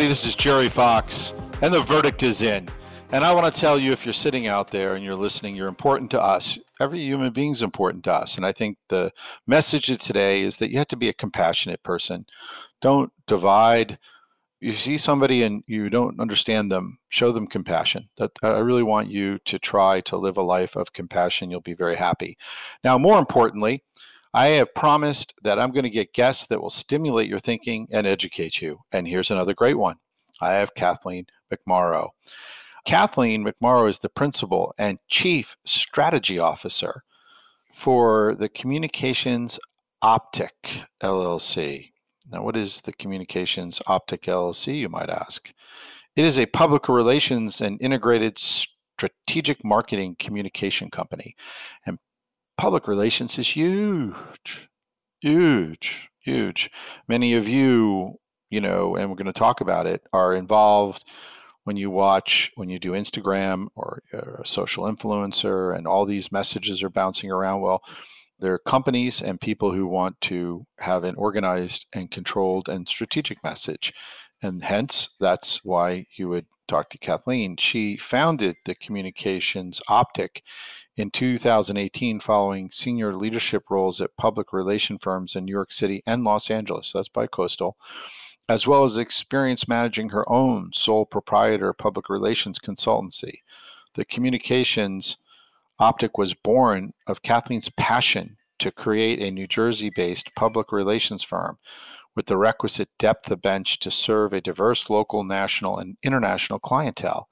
everybody. This is Jerry Fox, and the verdict is in. And I want to tell you if you're sitting out there and you're listening, you're important to us. Every human being is important to us. And I think the message of today is that you have to be a compassionate person. Don't divide. You see somebody and you don't understand them, show them compassion. That I really want you to try to live a life of compassion. You'll be very happy. Now, more importantly, I have promised that I'm going to get guests that will stimulate your thinking and educate you. And here's another great one. I have Kathleen McMorrow. Kathleen McMorrow is the principal and chief strategy officer for the Communications Optic LLC. Now, what is the Communications Optic LLC, you might ask? It is a public relations and integrated strategic marketing communication company. And public relations is huge, huge, huge. Many of you, you know, and we're going to talk about it, are involved when you watch, when you do Instagram or a social influencer, and all these messages are bouncing around. Well, there are companies and people who want to have an organized and controlled and strategic message. And hence, that's why you would talk to Kathleen. She founded the Communications Optic in 2018 following senior leadership roles at public relation firms in New York City and Los Angeles. That's by Coastal, as well as experience managing her own sole proprietor public relations consultancy. The communications optic was born of Kathleen's passion to create a New Jersey based public relations firm with the requisite depth of bench to serve a diverse local, national, and international clientele.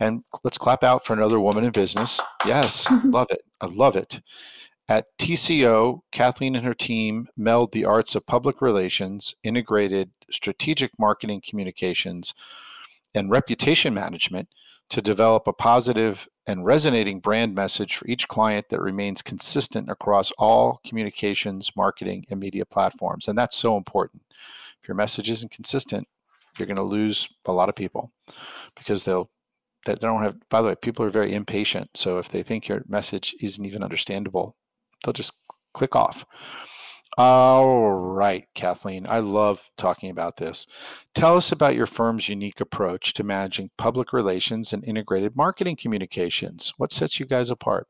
And let's clap out for another woman in business. Yes, love it. I love it. At TCO, Kathleen and her team meld the arts of public relations, integrated strategic marketing communications, and reputation management to develop a positive and resonating brand message for each client that remains consistent across all communications, marketing, and media platforms. And that's so important. If your message isn't consistent, you're going to lose a lot of people because they'll that don't have by the way people are very impatient so if they think your message isn't even understandable they'll just click off. All right kathleen i love talking about this. Tell us about your firm's unique approach to managing public relations and integrated marketing communications. What sets you guys apart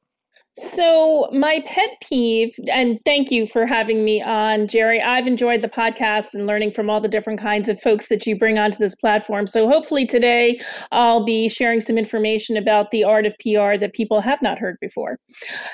so, my pet peeve, and thank you for having me on, Jerry. I've enjoyed the podcast and learning from all the different kinds of folks that you bring onto this platform. So, hopefully, today I'll be sharing some information about the art of PR that people have not heard before.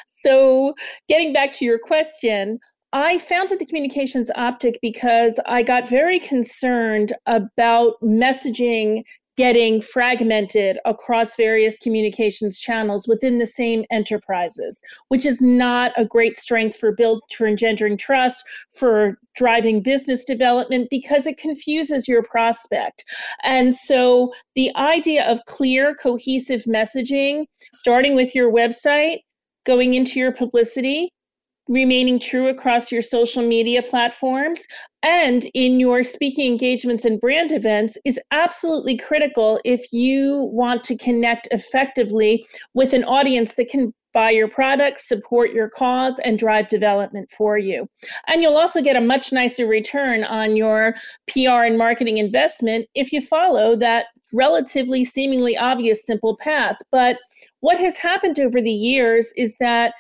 So, getting back to your question, I founded the Communications Optic because I got very concerned about messaging getting fragmented across various communications channels within the same enterprises, which is not a great strength for build for engendering trust, for driving business development because it confuses your prospect. And so the idea of clear, cohesive messaging, starting with your website, going into your publicity, remaining true across your social media platforms and in your speaking engagements and brand events is absolutely critical if you want to connect effectively with an audience that can buy your products, support your cause, and drive development for you. And you'll also get a much nicer return on your PR and marketing investment if you follow that relatively seemingly obvious simple path. But what has happened over the years is that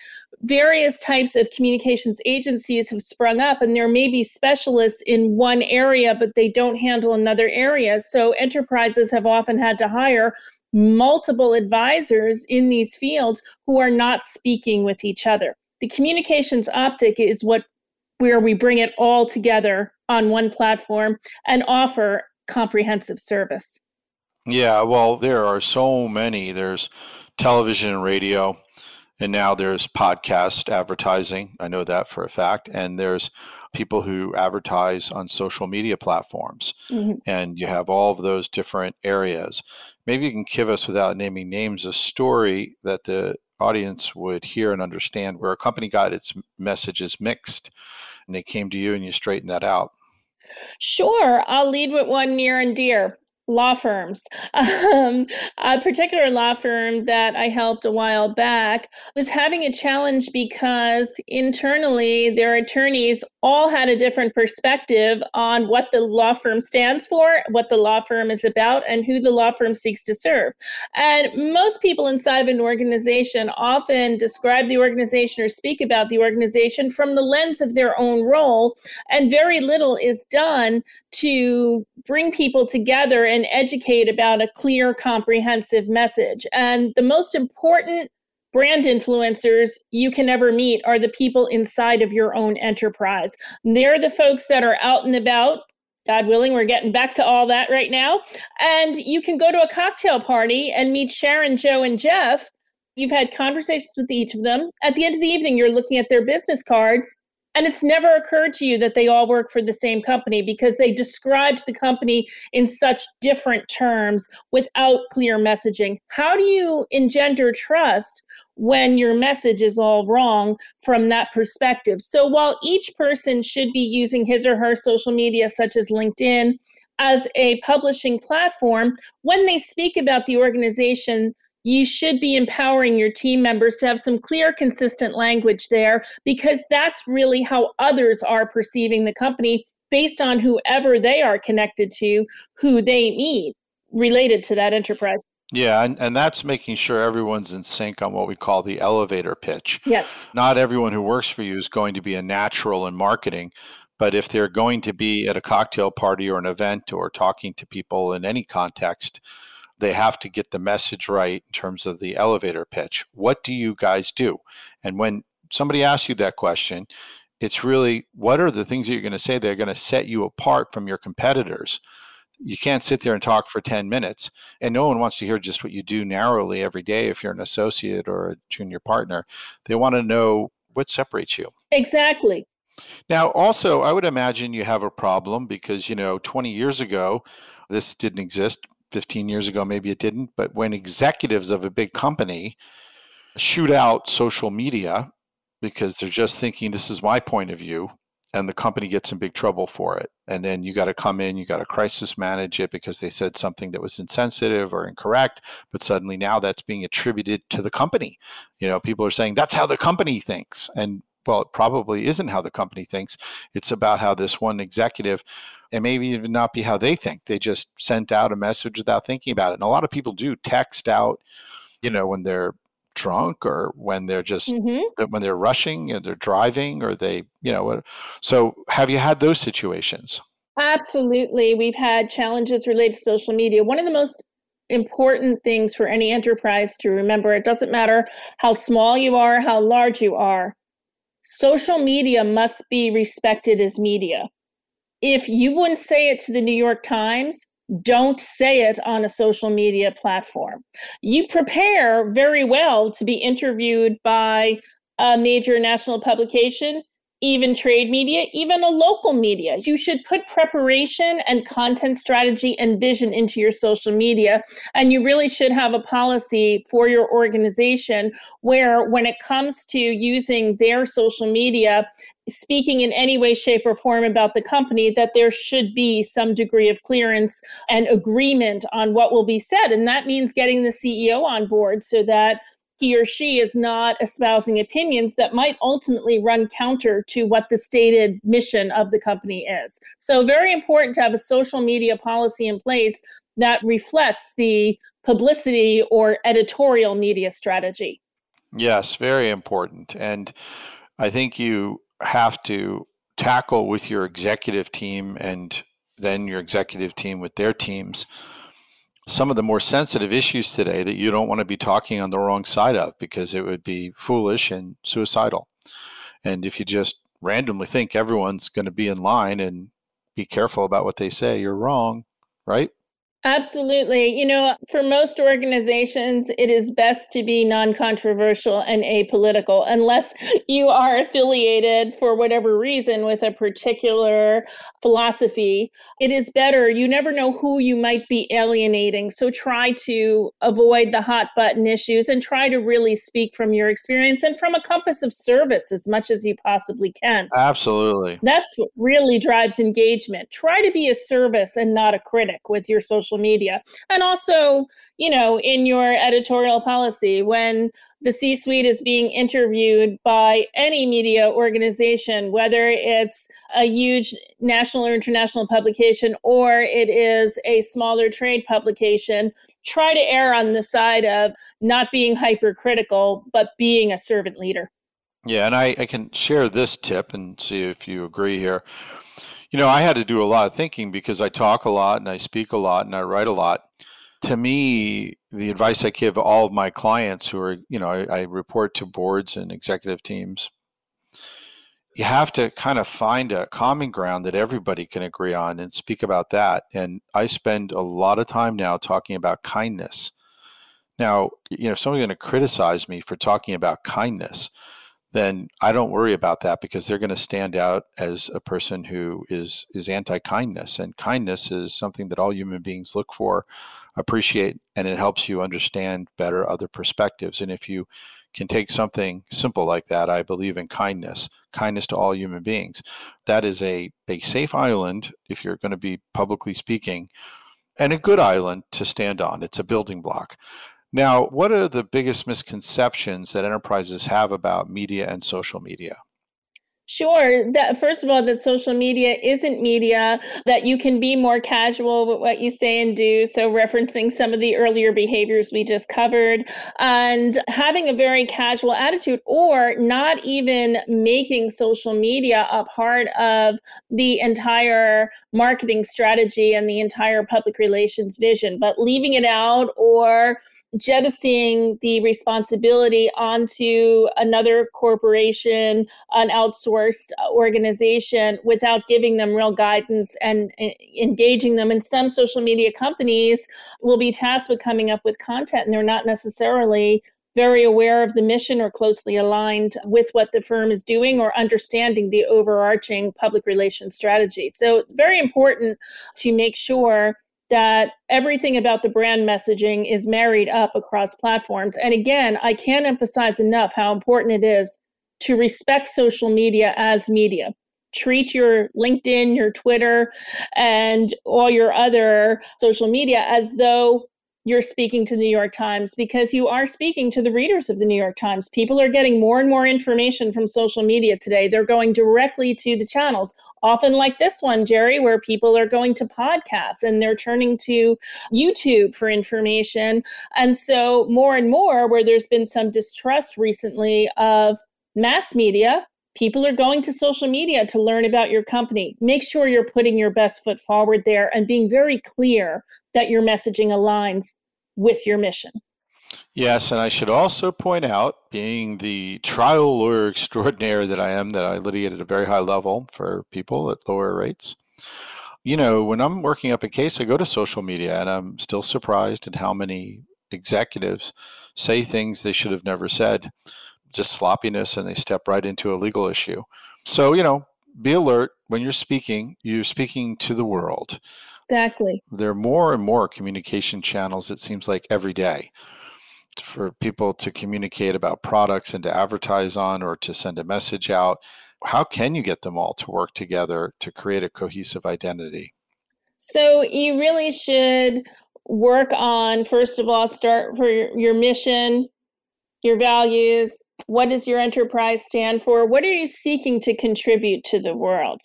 various types of communications agencies have sprung up and there may be specialists in one area but they don't handle another area. So enterprises have often had to hire multiple advisors in these fields who are not speaking with each other. The communications optic is what where we bring it all together on one platform and offer comprehensive service. Yeah well there are so many. There's television and radio and now there's podcast advertising. I know that for a fact. And there's people who advertise on social media platforms. Mm-hmm. And you have all of those different areas. Maybe you can give us, without naming names, a story that the audience would hear and understand where a company got its messages mixed and they came to you and you straightened that out. Sure. I'll lead with one near and dear. Law firms. Um, a particular law firm that I helped a while back was having a challenge because internally their attorneys all had a different perspective on what the law firm stands for, what the law firm is about, and who the law firm seeks to serve. And most people inside of an organization often describe the organization or speak about the organization from the lens of their own role, and very little is done to bring people together and educate about a clear, comprehensive message. And the most important brand influencers you can ever meet are the people inside of your own enterprise. They're the folks that are out and about. God willing, we're getting back to all that right now. And you can go to a cocktail party and meet Sharon, Joe, and Jeff. You've had conversations with each of them. At the end of the evening, you're looking at their business cards and it's never occurred to you that they all work for the same company because they described the company in such different terms without clear messaging. How do you engender trust when your message is all wrong from that perspective? So while each person should be using his or her social media, such as LinkedIn, as a publishing platform, when they speak about the organization, you should be empowering your team members to have some clear, consistent language there because that's really how others are perceiving the company based on whoever they are connected to, who they meet related to that enterprise. Yeah, and, and that's making sure everyone's in sync on what we call the elevator pitch. Yes. Not everyone who works for you is going to be a natural in marketing, but if they're going to be at a cocktail party or an event or talking to people in any context, they have to get the message right in terms of the elevator pitch. What do you guys do? And when somebody asks you that question, it's really what are the things that you're going to say that are going to set you apart from your competitors? You can't sit there and talk for 10 minutes. And no one wants to hear just what you do narrowly every day if you're an associate or a junior partner. They want to know what separates you. Exactly. Now, also, I would imagine you have a problem because, you know, 20 years ago, this didn't exist. 15 years ago, maybe it didn't, but when executives of a big company shoot out social media because they're just thinking, this is my point of view, and the company gets in big trouble for it. And then you got to come in, you got to crisis manage it because they said something that was insensitive or incorrect, but suddenly now that's being attributed to the company. You know, people are saying that's how the company thinks. And well, it probably isn't how the company thinks. It's about how this one executive, and maybe even not be how they think. They just sent out a message without thinking about it. And a lot of people do text out, you know, when they're drunk or when they're just mm-hmm. when they're rushing and they're driving or they, you know. So, have you had those situations? Absolutely. We've had challenges related to social media. One of the most important things for any enterprise to remember it doesn't matter how small you are, how large you are social media must be respected as media. If you wouldn't say it to the New York Times, don't say it on a social media platform. You prepare very well to be interviewed by a major national publication even trade media, even a local media. You should put preparation and content strategy and vision into your social media. And you really should have a policy for your organization where, when it comes to using their social media, speaking in any way, shape, or form about the company, that there should be some degree of clearance and agreement on what will be said. And that means getting the CEO on board so that he or she is not espousing opinions that might ultimately run counter to what the stated mission of the company is. So, very important to have a social media policy in place that reflects the publicity or editorial media strategy. Yes, very important. And I think you have to tackle with your executive team and then your executive team with their teams some of the more sensitive issues today that you don't want to be talking on the wrong side of because it would be foolish and suicidal. And if you just randomly think everyone's going to be in line and be careful about what they say, you're wrong, right? Absolutely. You know, for most organizations, it is best to be non controversial and apolitical, unless you are affiliated for whatever reason with a particular philosophy. It is better. You never know who you might be alienating. So try to avoid the hot button issues and try to really speak from your experience and from a compass of service as much as you possibly can. Absolutely. That's what really drives engagement. Try to be a service and not a critic with your social social media. And also, you know, in your editorial policy, when the C suite is being interviewed by any media organization, whether it's a huge national or international publication or it is a smaller trade publication, try to err on the side of not being hypercritical, but being a servant leader. Yeah, and I, I can share this tip and see if you agree here. You know, I had to do a lot of thinking because I talk a lot and I speak a lot and I write a lot. To me, the advice I give all of my clients who are, you know, I, I report to boards and executive teams, you have to kind of find a common ground that everybody can agree on and speak about that. And I spend a lot of time now talking about kindness. Now, you know, if someone's going to criticize me for talking about kindness, then I don't worry about that because they're going to stand out as a person who is is anti-kindness and kindness is something that all human beings look for, appreciate and it helps you understand better other perspectives and if you can take something simple like that, I believe in kindness, kindness to all human beings. That is a, a safe island if you're going to be publicly speaking, and a good island to stand on. It's a building block. Now, what are the biggest misconceptions that enterprises have about media and social media? Sure. That first of all, that social media isn't media, that you can be more casual with what you say and do. So referencing some of the earlier behaviors we just covered and having a very casual attitude or not even making social media a part of the entire marketing strategy and the entire public relations vision, but leaving it out or jettisoning the responsibility onto another corporation, an outsourced organization without giving them real guidance and eh, engaging them. And some social media companies will be tasked with coming up with content and they're not necessarily very aware of the mission or closely aligned with what the firm is doing or understanding the overarching public relations strategy. So it's very important to make sure that everything about the brand messaging is married up across platforms. And again, I can't emphasize enough how important it is to respect social media as media. Treat your LinkedIn, your Twitter, and all your other social media as though you're speaking to the New York Times because you are speaking to the readers of the New York Times. People are getting more and more information from social media today. They're going directly to the channels, often like this one, Jerry, where people are going to podcasts and they're turning to YouTube for information. And so, more and more, where there's been some distrust recently of mass media, People are going to social media to learn about your company. Make sure you're putting your best foot forward there and being very clear that your messaging aligns with your mission. Yes, and I should also point out, being the trial lawyer extraordinaire that I am, that I litigate at a very high level for people at lower rates. You know, when I'm working up a case, I go to social media and I'm still surprised at how many executives say things they should have never said just sloppiness and they step right into a legal issue. So, you know, be alert when you're speaking, you're speaking to the world. Exactly. There are more and more communication channels, it seems like every day, for people to communicate about products and to advertise on or to send a message out. How can you get them all to work together to create a cohesive identity? So, you really should work on, first of all, start for your, mission, your values, what does your enterprise stand for? What are you seeking to contribute to the world?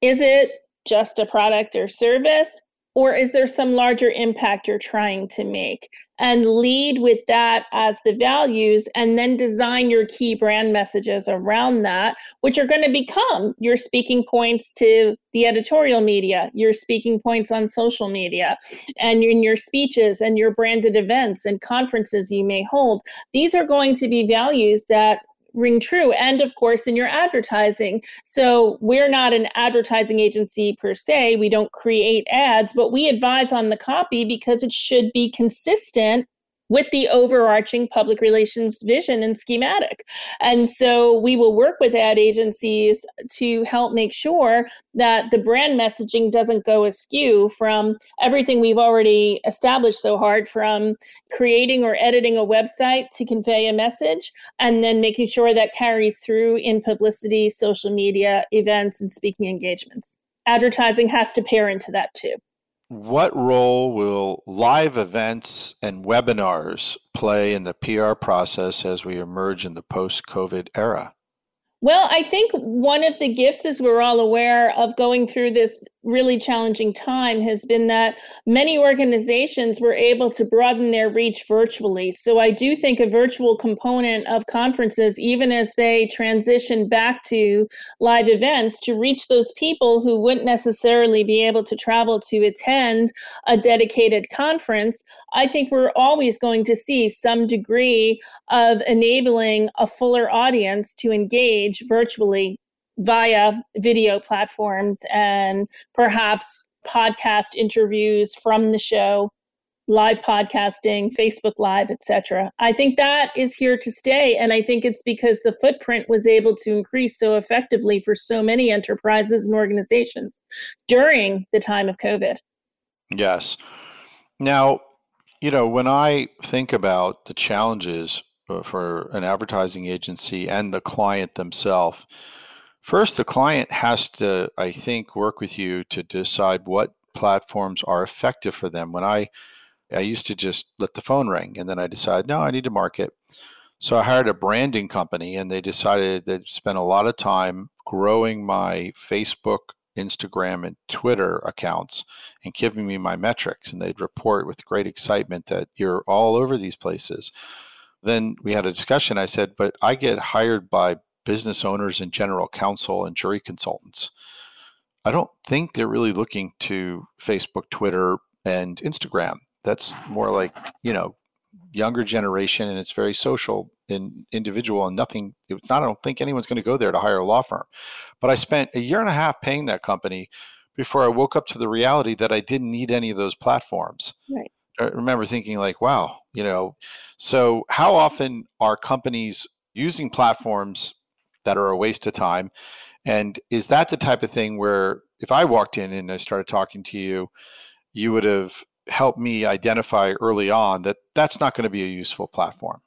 Is it just a product or service? Or is there some larger impact you're trying to make? And lead with that as the values, and then design your key brand messages around that, which are going to become your speaking points to the editorial media, your speaking points on social media, and in your speeches and your branded events and conferences you may hold. These are going to be values that ring true and of course in your advertising. So we're not an advertising agency per se we don't create ads but we advise on the copy because it should be consistent with the overarching public relations vision and schematic. And so we will work with ad agencies to help make sure that the brand messaging doesn't go askew from everything we've already established so hard from creating or editing a website to convey a message and then making sure that carries through in publicity, social media, events, and speaking engagements. Advertising has to pair into that too. What role will live events and webinars play in the PR process as we emerge in the post COVID era? Well, I think one of the gifts, as we're all aware of going through this really challenging time has been that many organizations were able to broaden their reach virtually. So I do think a virtual component of conferences, even as they transition back to live events, to reach those people who wouldn't necessarily be able to travel to attend a dedicated conference, I think we're always going to see some degree of enabling a fuller audience to engage virtually via video platforms and perhaps podcast interviews from the show live podcasting facebook live etc i think that is here to stay and i think it's because the footprint was able to increase so effectively for so many enterprises and organizations during the time of covid. Yes. Now you know when i think about the challenges uh, for an advertising agency and the client themselves First, the client has to, I think, work with you to decide what platforms are effective for them. When I I used to just let the phone ring and then I decided, no, I need to market. So I hired a branding company and they decided they'd spend a lot of time growing my Facebook, Instagram, and Twitter accounts and giving me my metrics. And they'd report with great excitement that you're all over these places. Then we had a discussion. I said, but I get hired by business owners and general counsel and jury consultants. I don't think they're really looking to Facebook, Twitter, and Instagram. That's more like, you know, younger generation and it's very social and individual and nothing it's not I don't think anyone's going to go there to hire a law firm. But I spent a year and a half paying that company before I woke up to the reality that I didn't need any of those platforms. Right. I remember thinking like, wow, you know, so how often are companies using platforms that are a waste of time. And is that the type of thing where if I walked in and I started talking to you, you would have helped me identify early on that that's not going to be a useful platform?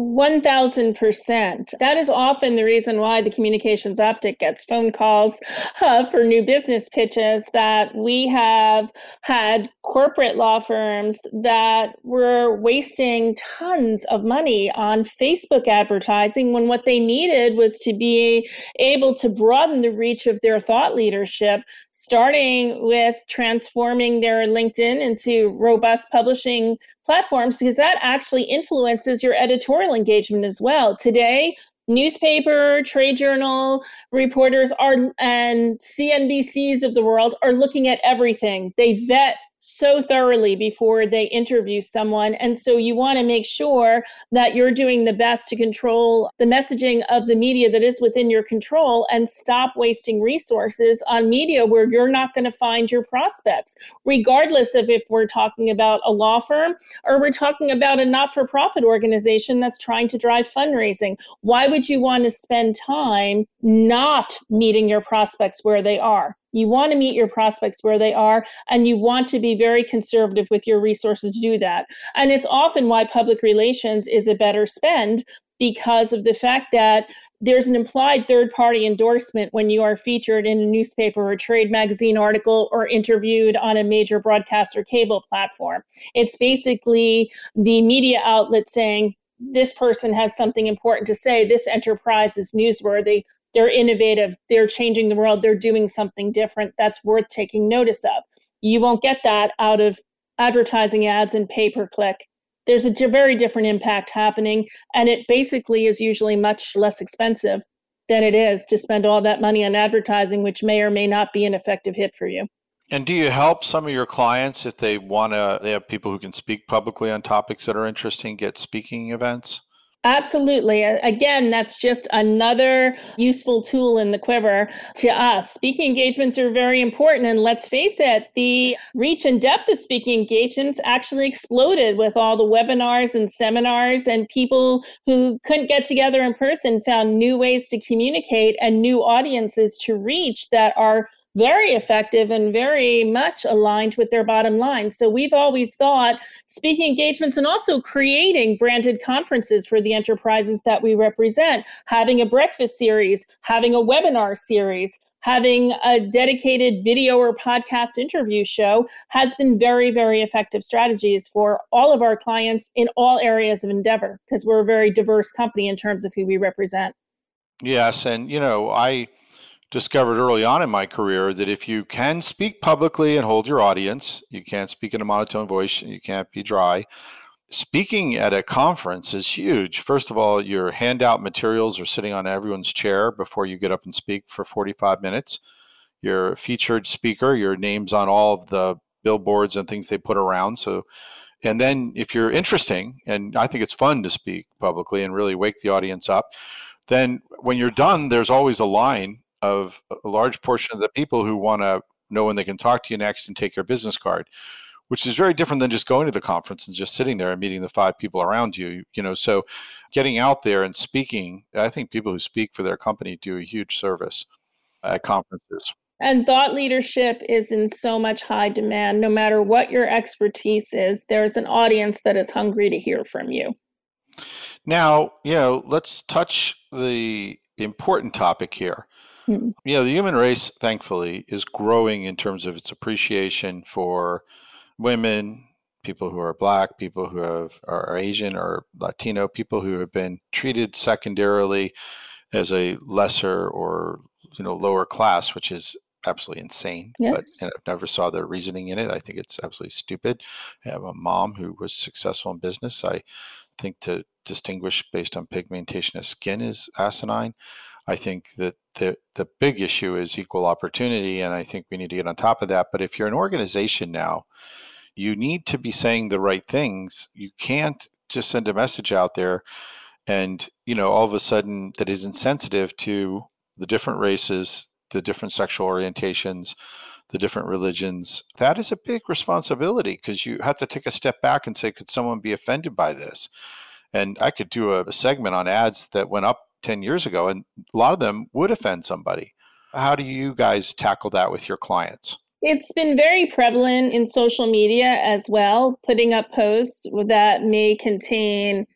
1000%. That is often the reason why the communications optic gets phone calls uh, for new business pitches that we have had corporate law firms that were wasting tons of money on Facebook advertising when what they needed was to be able to broaden the reach of their thought leadership, starting with transforming their LinkedIn into robust publishing platforms because that actually influences your editorial engagement as well. Today, newspaper, trade journal reporters are and CNBCs of the world are looking at everything. They vet so thoroughly before they interview someone. And so you want to make sure that you're doing the best to control the messaging of the media that is within your control and stop wasting resources on media where you're not going to find your prospects, regardless of if we're talking about a law firm or we're talking about a not for profit organization that's trying to drive fundraising. Why would you want to spend time not meeting your prospects where they are? You want to meet your prospects where they are, and you want to be very conservative with your resources to do that. And it's often why public relations is a better spend because of the fact that there's an implied third party endorsement when you are featured in a newspaper or trade magazine article or interviewed on a major broadcast or cable platform. It's basically the media outlet saying, this person has something important to say. This enterprise is newsworthy they're innovative, they're changing the world, they're doing something different that's worth taking notice of. You won't get that out of advertising ads and pay per click. There's a very different impact happening, and it basically is usually much less expensive than it is to spend all that money on advertising, which may or may not be an effective hit for you. And do you help some of your clients if they want to? They have people who can speak publicly on topics that are interesting, get speaking events? Absolutely. Again, that's just another useful tool in the quiver to us. Speaking engagements are very important. And let's face it, the reach and depth of speaking engagements actually exploded with all the webinars and seminars, and people who couldn't get together in person found new ways to communicate and new audiences to reach that are very effective and very much aligned with their bottom line. So we've always thought speaking engagements and also creating branded conferences for the enterprises that we represent, having a breakfast series, having a webinar series, having a dedicated video or podcast interview show has been very, very effective strategies for all of our clients in all areas of endeavor because we're a very diverse company in terms of who we represent. Yes. And, you know, I discovered early on in my career that if you can speak publicly and hold your audience, you can't speak in a monotone voice, you can't be dry. Speaking at a conference is huge. First of all, your handout materials are sitting on everyone's chair before you get up and speak for 45 minutes. You're featured speaker, your name's on all of the billboards and things they put around. So, and then if you're interesting, and I think it's fun to speak publicly and really wake the audience up, then when you're done, there's always a line of a large portion of the people who want to know when they can talk to you next and take your business card which is very different than just going to the conference and just sitting there and meeting the five people around you you know? So getting out there and speaking i think people who speak for their company do a huge service at conferences. And thought leadership is in so much high demand. No matter what your expertise is there's an audience that is hungry to hear from you. Now you know let's touch the important topic here hmm. know the human race thankfully is growing in terms of its appreciation for women, people who are black, people who have, are Asian or Latino, people who have been treated secondarily as a lesser or you know lower class, which is absolutely insane. Yes. But know, never saw the reasoning in it. I think it's absolutely stupid. I have a mom who was successful in business. I think to distinguish based on pigmentation of skin is asinine. I think that the the big issue is equal opportunity, and I think we need to get on top of that. But if you're an organization now you need to be saying the right things. You can't just send a message out there and, you know, all of a sudden that is insensitive to the different races, the different sexual orientations, the different religions. That is a big responsibility because you have to take a step back and say, could someone be offended by this? And I could do a, a segment on ads that went up 10 years ago, and a lot of them would offend somebody. How do you guys tackle that with your clients? It's been very prevalent in social media as well, putting up posts that may contain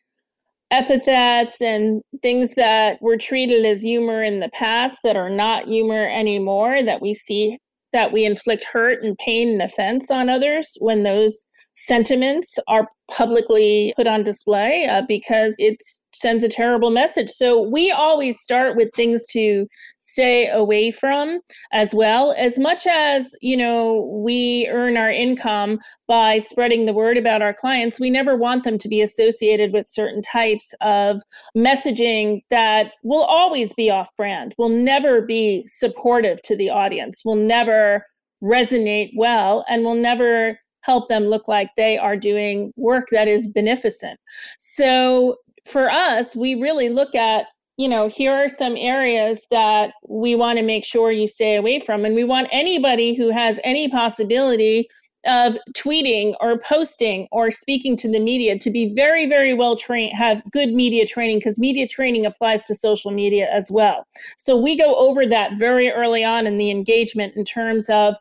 epithets and things that were treated as humor in the past that are not humor anymore, that we see that we inflict hurt and pain and offense on others when those sentiments are publicly put on display uh, because it sends a terrible message. So we always start with things to stay away from as well. As much as, you know, we earn our income by spreading the word about our clients, we never want them to be associated with certain types of messaging that will always be off brand, will never be supportive to the audience, will never resonate well, and will never help them look like they are doing work that is beneficent. So for us, we really look at you know, here are some areas that we want to make sure you stay away from. And we want anybody who has any possibility of tweeting or posting or speaking to the media to be very, very well trained, have good media training, because media training applies to social media as well. So we go over that very early on in the engagement in terms of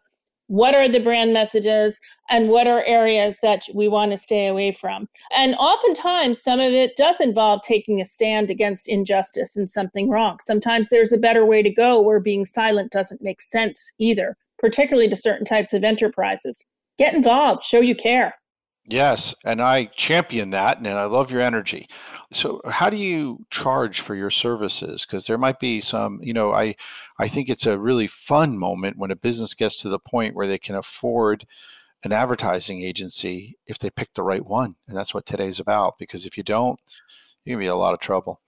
what are the brand messages and what are areas that we want to stay away from. And oftentimes some of it does involve taking a stand against injustice and something wrong. Sometimes there's a better way to go where being silent doesn't make sense either particularly to certain types of enterprises. Get involved. Show you care. Yes, and I champion that and I love your energy. So how do you charge for your services because there might be some, you know, I I think it's a really fun moment when a business gets to the point where they can afford an advertising agency if they pick the right one. And that's what today's about because if you don't, you're going to be a lot of trouble.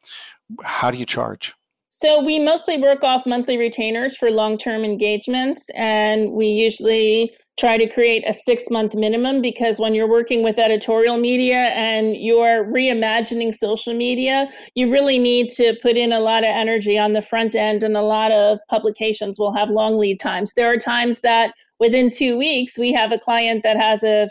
How do you charge? So we mostly work off monthly retainers for long-term engagements and we usually try to create a six month minimum because when you're working with editorial media and you're reimagining social media, you really need to put in a lot of energy on the front end, and a lot of publications will have long lead times. There are times that within two weeks, we have a client that has a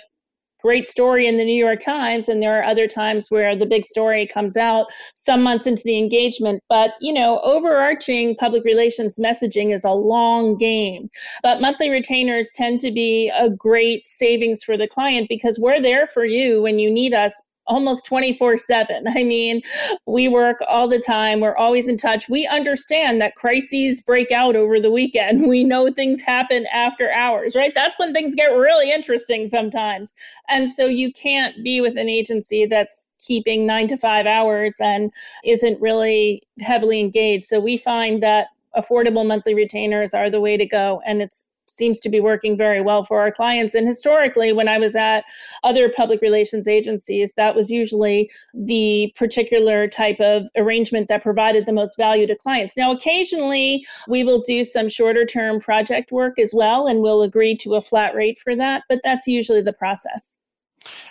great story in the New York Times, and there are other times where the big story comes out some months into the engagement. But, you know, overarching public relations messaging is a long game. But monthly retainers tend to be a great savings for the client because we're there for you when you need us almost 24 7. I mean, we work all the time. We're always in touch. We understand that crises break out over the weekend. We know things happen after hours, right? That's when things get really interesting sometimes. And so you can't be with an agency that's keeping nine to five hours and isn't really heavily engaged. So we find that affordable monthly retainers are the way to go. And it's seems to be working very well for our clients. And historically, when I was at other public relations agencies, that was usually the particular type of arrangement that provided the most value to clients. Now, occasionally, we will do some shorter term project work as well, and we'll agree to a flat rate for that, but that's usually the process.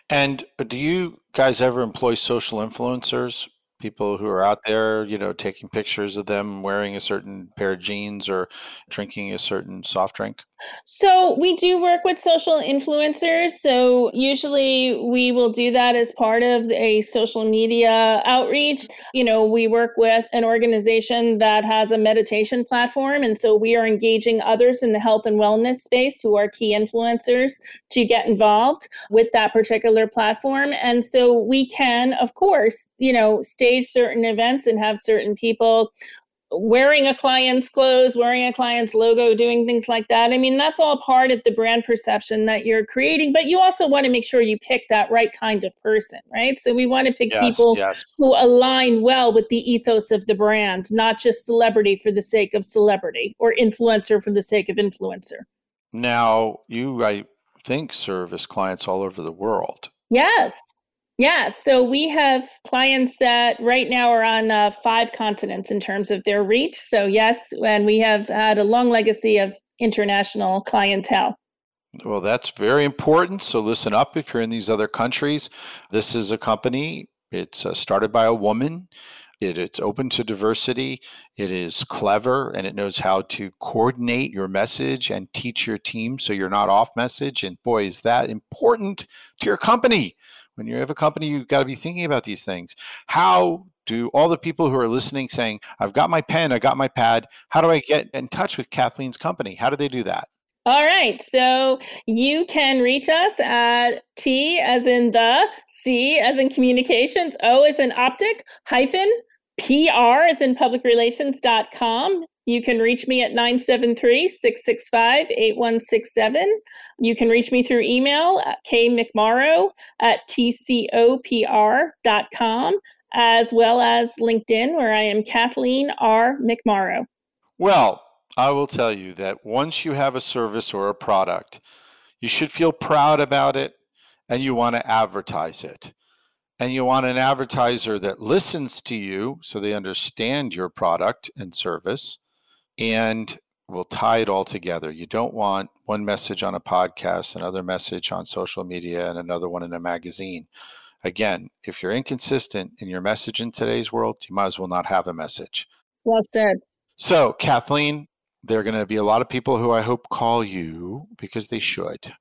And do you guys ever employ social influencers people who are out there, you know, taking pictures of them wearing a certain pair of jeans or drinking a certain soft drink? So we do work with social influencers. So usually we will do that as part of a social media outreach. You know, we work with an organization that has a meditation platform. And so we are engaging others in the health and wellness space who are key influencers to get involved with that particular platform. And so we can, of course, you know, stage certain events and have certain people wearing a client's clothes, wearing a client's logo, doing things like that. I mean, that's all part of the brand perception that you're creating, but you also want to make sure you pick that right kind of person, right? So we want to pick yes, people yes. who align well with the ethos of the brand, not just celebrity for the sake of celebrity or influencer for the sake of influencer. Now, you, I think, service clients all over the world. Yes. Yeah, so we have clients that right now are on uh, five continents in terms of their reach. So, yes, and we have had a long legacy of international clientele. Well, that's very important. So, listen up if you're in these other countries. This is a company, it's uh, started by a woman. It, it's open to diversity. It is clever and it knows how to coordinate your message and teach your team so you're not off message. And boy, is that important to your company when you have a company, you've got to be thinking about these things. How do all the people who are listening saying, I've got my pen, I got my pad, how do I get in touch with Kathleen's company? How do they do that? All right. So you can reach us at T as in the, C as in communications, O as in optic, hyphen, PR as in public relations.com. You can reach me at 973 665 8167. You can reach me through email at kmcmorrow at tcopr.com, as well as LinkedIn, where I am Kathleen R. McMorrow. Well, I will tell you that once you have a service or a product, you should feel proud about it and you want to advertise it. And you want an advertiser that listens to you so they understand your product and service and we'll tie it all together. You don't want one message on a podcast, another message on social media, and another one in a magazine. Again, if you're inconsistent in your message in today's world, you might as well not have a message. Well said. So, Kathleen, there are going to be a lot of people who I hope call you because they should.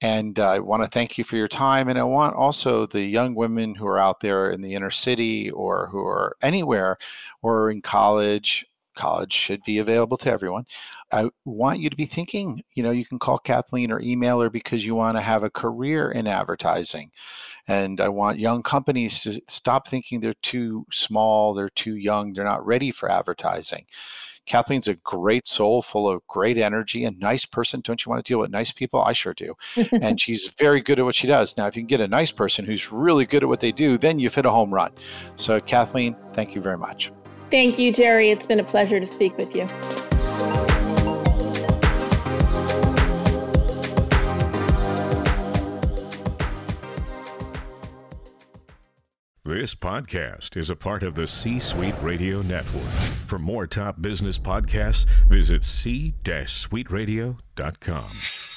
And uh, I want to thank you for your time. And I want also the young women who are out there in the inner city or who are anywhere or in college college should be available to everyone. I want you to be thinking, you know, you can call Kathleen or email her because you want to have a career in advertising. And I want young companies to stop thinking they're too small, they're too young, they're not ready for advertising. Kathleen's a great soul, full of great energy, a nice person. Don't you want to deal with nice people? I sure do. and she's very good at what she does. Now, if you can get a nice person who's really good at what they do, then you've hit a home run. So, Kathleen, thank you very much. Thank you, Jerry. It's been a pleasure to speak with you. This podcast is a part of the C Suite Radio Network. For more top business podcasts, visit c-suiteradio.com.